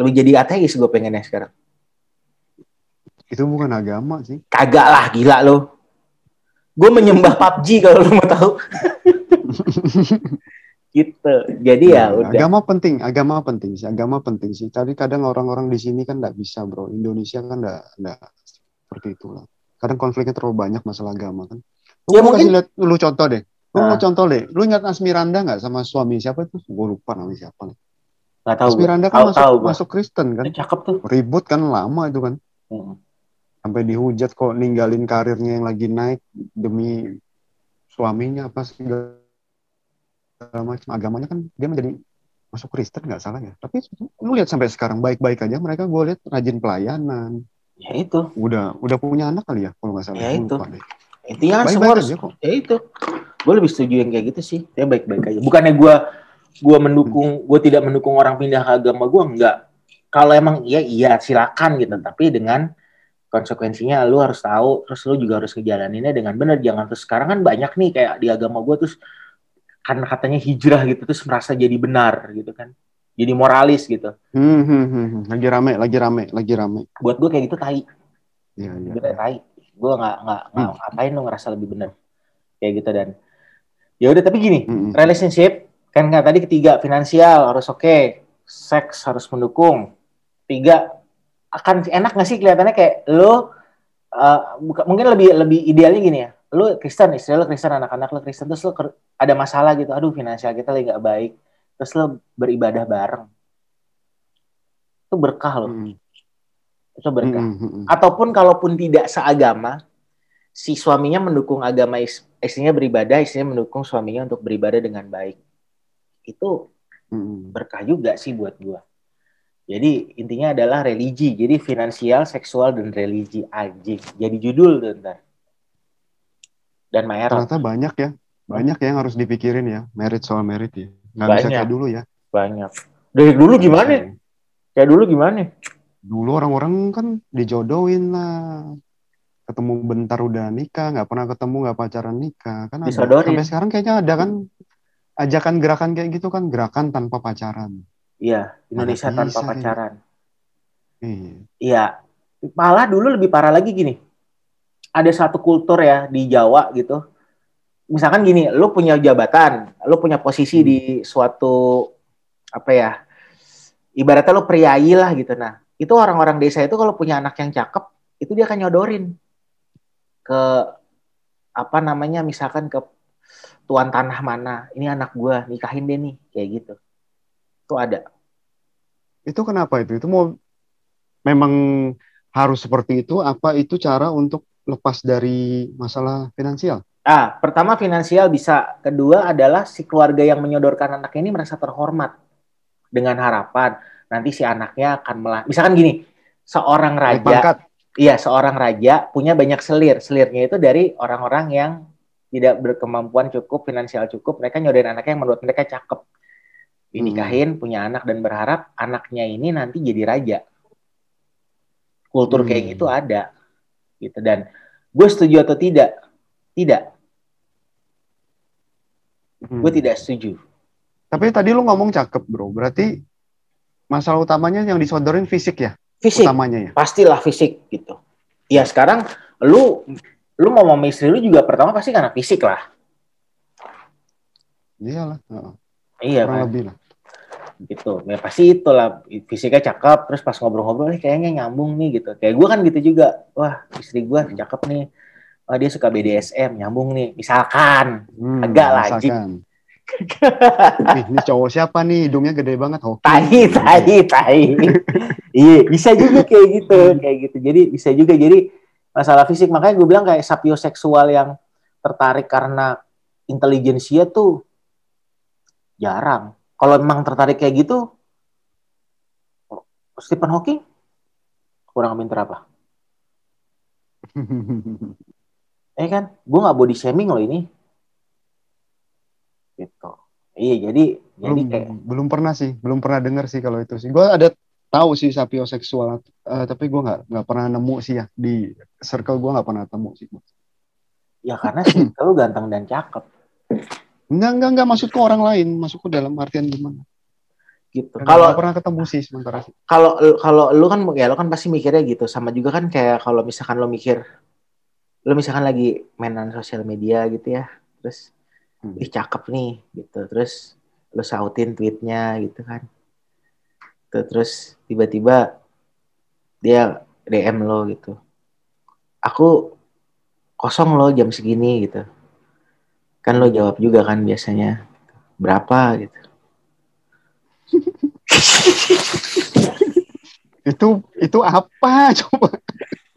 lebih jadi ateis gue pengennya sekarang itu bukan agama sih. Kagak lah, gila lo. Gue menyembah PUBG kalau lo mau tahu. gitu. Jadi ya, ya udah. Agama penting, agama penting sih, agama penting sih. Tapi kadang orang-orang di sini kan nggak bisa, bro. Indonesia kan nggak nggak seperti itu lah. Kadang konfliknya terlalu banyak masalah agama kan. Lu ya, mungkin... kasih lihat lu contoh deh. Lu nah. mau contoh deh. Lu ingat Asmiranda nggak sama suami siapa itu? Gue lupa namanya siapa. Gak tahu. Asmiranda kan tahu, masuk, tahu, masuk Kristen kan. Ya, cakep tuh. Ribut kan lama itu kan. Hmm sampai dihujat kok ninggalin karirnya yang lagi naik demi suaminya apa segala macam agamanya kan dia menjadi masuk Kristen nggak salah ya tapi lu lihat sampai sekarang baik-baik aja mereka gue lihat rajin pelayanan ya itu udah udah punya anak kali ya kalau nggak salah ya itu intinya kan semua harus kok. ya itu. Gue lebih setuju yang kayak gitu sih. Dia baik-baik aja. Bukannya gue gue mendukung gue tidak mendukung orang pindah ke agama gue enggak. Kalau emang iya iya silakan gitu. Tapi dengan konsekuensinya lu harus tahu terus lu juga harus ngejalaninnya dengan benar. Jangan terus sekarang kan banyak nih kayak di agama gue terus karena katanya hijrah gitu terus merasa jadi benar gitu kan. Jadi moralis gitu. Hmm, hmm, hmm, hmm. Lagi rame, lagi rame, lagi rame. buat gue kayak gitu tai Iya, iya. Sebenarnya tai. Gue nggak nggak nggak ngapain lo ngerasa lebih benar kayak gitu dan. Ya udah tapi gini Hmm, hmm. relationship kan nggak tadi ketiga finansial harus oke. Seks harus mendukung. Tiga akan enak nggak sih kelihatannya kayak lo uh, buka- mungkin lebih lebih idealnya gini ya. Lo Kristen istri lo Kristen anak-anak lo Kristen terus lo ker- ada masalah gitu aduh finansial kita lagi nggak baik. Terus lo beribadah bareng. Itu berkah lo Hmm, itu berkah hmm, hmm, hmm. ataupun kalaupun tidak seagama si suaminya mendukung agama is- istrinya beribadah istrinya mendukung suaminya untuk beribadah dengan baik itu Hmm, berkah juga sih buat gua. Jadi intinya adalah religi. Jadi finansial, seksual, dan religi anjing. Jadi judul tuh ntar. Dan Maerot. Ternyata banyak ya, banyak yang harus dipikirin ya, merit soal merit ya. Nggak bisa Banyak. kayak dulu ya. Banyak. Dari dulu gimana? Kayak dulu gimana? Dulu orang-orang kan dijodohin lah. Ketemu bentar udah nikah, nggak pernah ketemu, nggak pacaran nikah. Kan ada. Sampai sekarang kayaknya ada kan ajakan gerakan kayak gitu kan, gerakan tanpa pacaran. Iya, Indonesia Mana tanpa bisa, pacaran. Iya. Iya. Malah dulu lebih parah lagi gini. Ada satu kultur ya di Jawa gitu. Misalkan gini, lu punya jabatan, lu punya posisi Hmm. di suatu apa ya? Ibaratnya lu priayi lah gitu. Nah, itu orang-orang desa itu kalau punya anak yang cakep, itu dia akan nyodorin ke apa namanya misalkan ke tuan tanah mana ini anak gua nikahin deh nih kayak gitu itu ada Itu kenapa itu? Itu mau memang harus seperti itu? Apa itu cara untuk lepas dari masalah finansial? Ah, pertama finansial bisa. Kedua adalah si keluarga yang menyodorkan anaknya ini merasa terhormat dengan harapan nanti si anaknya akan melah. Misalkan gini, seorang raja, iya seorang raja punya banyak selir. Selirnya itu dari orang-orang yang tidak berkemampuan cukup, finansial cukup, mereka nyodorin anaknya yang menurut mereka cakep. Dinikahin, punya anak dan berharap anaknya ini nanti jadi raja. Kultur kayak Hmm. gitu ada. Gitu dan gue setuju atau tidak? Tidak. Hmm. Gue tidak setuju. Tapi tadi lu ngomong cakep, bro. Berarti masalah utamanya yang disodorin fisik ya? Fisik, Utamanya ya? pastilah fisik gitu. Ya sekarang lu lu mau sama istri lu juga pertama pasti karena fisik lah. Iyalah. heeh. Iya Kurang kan, lebih lah. gitu. Ya pasti itulah fisiknya cakep, terus pas ngobrol-ngobrol "Eh, kayaknya nyambung nih gitu. Kayak gue kan gitu juga. Wah istri gue cakep nih. Wah dia suka BDSM, nyambung nih. Misalkan. Hmm, Agak lah, anjing. Ih, ini cowok siapa nih? Hidungnya gede banget. Hoki. Tai, tai, tai. Iya, bisa juga kayak gitu, kayak gitu. Jadi bisa juga jadi masalah fisik. Makanya gue bilang kayak sapioseksual yang tertarik karena intelijensia tuh jarang. Kalau emang tertarik kayak gitu, Stephen Hawking kurang pinter apa? Eh kan, gue nggak body shaming loh ini. Gitu. Iya, jadi jadi belum, kayak belum pernah sih, belum pernah dengar sih kalau itu sih. Gue ada tahu sih sapioseksual, eh, tapi gue nggak nggak pernah nemu sih ya di circle gue nggak pernah temu sih. ya karena sih lu ganteng dan cakep Enggak enggak enggak masuk ke orang lain, masuk ke dalam artian gimana? gitu. Kalau pernah ketemu sih sementara sih. kalau kalau lu kan ya lu kan pasti mikirnya gitu sama juga kan kayak kalau misalkan lu mikir lu misalkan lagi mainan sosial media gitu ya terus Hmm. ih cakep nih gitu. Terus lu sautin tweetnya gitu kan. Tuh, terus tiba-tiba dia DM lo gitu. Aku kosong lo jam segini gitu. Kan lo jawab juga kan biasanya berapa? gitu. Itu itu apa? Coba?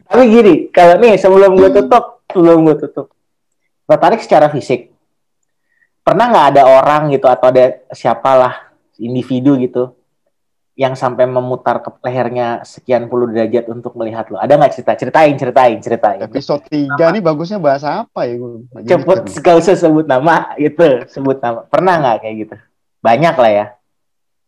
Tapi gini, kalau nih sebelum gue tutup, sebelum gue tutup, tertarik secara fisik. Pernah nggak ada orang gitu atau ada siapalah individu gitu yang sampai memutar ke lehernya sekian puluh derajat untuk melihat lo? Ada nggak cerita? Ceritain, ceritain, ceritain. Episode 3 nih bagusnya bahasa apa ya? Cepet, gak usah sebut nama gitu, sebut nama. Pernah nggak kayak gitu? Banyak lah ya.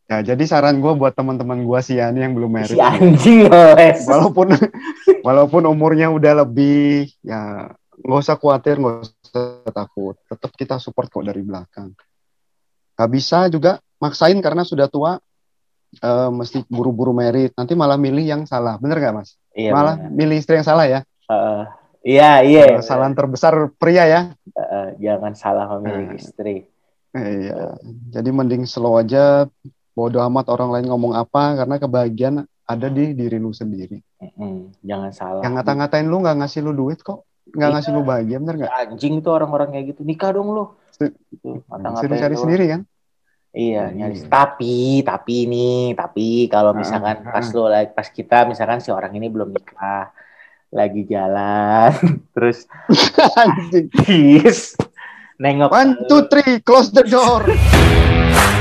Ya, jadi saran gue buat teman-teman gue sih ya, ini yang belum Si merit. anjing les. walaupun walaupun umurnya udah lebih ya nggak usah khawatir nggak usah takut tetap kita support kok dari belakang nggak bisa juga maksain karena sudah tua uh, mesti buru-buru merit, nanti malah milih yang salah. Bener gak mas? Iya, malah bener. milih istri yang salah ya. Uh, iya iya. Uh, kesalahan terbesar pria ya. Uh, jangan salah memilih uh. istri. Iya. Jadi mending slow aja. Bodoh amat orang lain ngomong apa karena kebahagiaan ada di diri lu sendiri. Mm-mm, jangan salah. Yang ngata-ngatain lu nggak ngasih lu duit kok, nggak ngasih lu bahagia, bener nggak? Anjing tuh orang-orang kayak gitu. Nikah dong lu. Gitu. Suruh cari sendiri kan? Iya, nyari. Tapi, tapi ini, tapi kalau misalkan uh, pas lo lagi pas kita misalkan si orang ini belum nikah, lagi jalan, terus anjing. nengok One, two, three, close the door.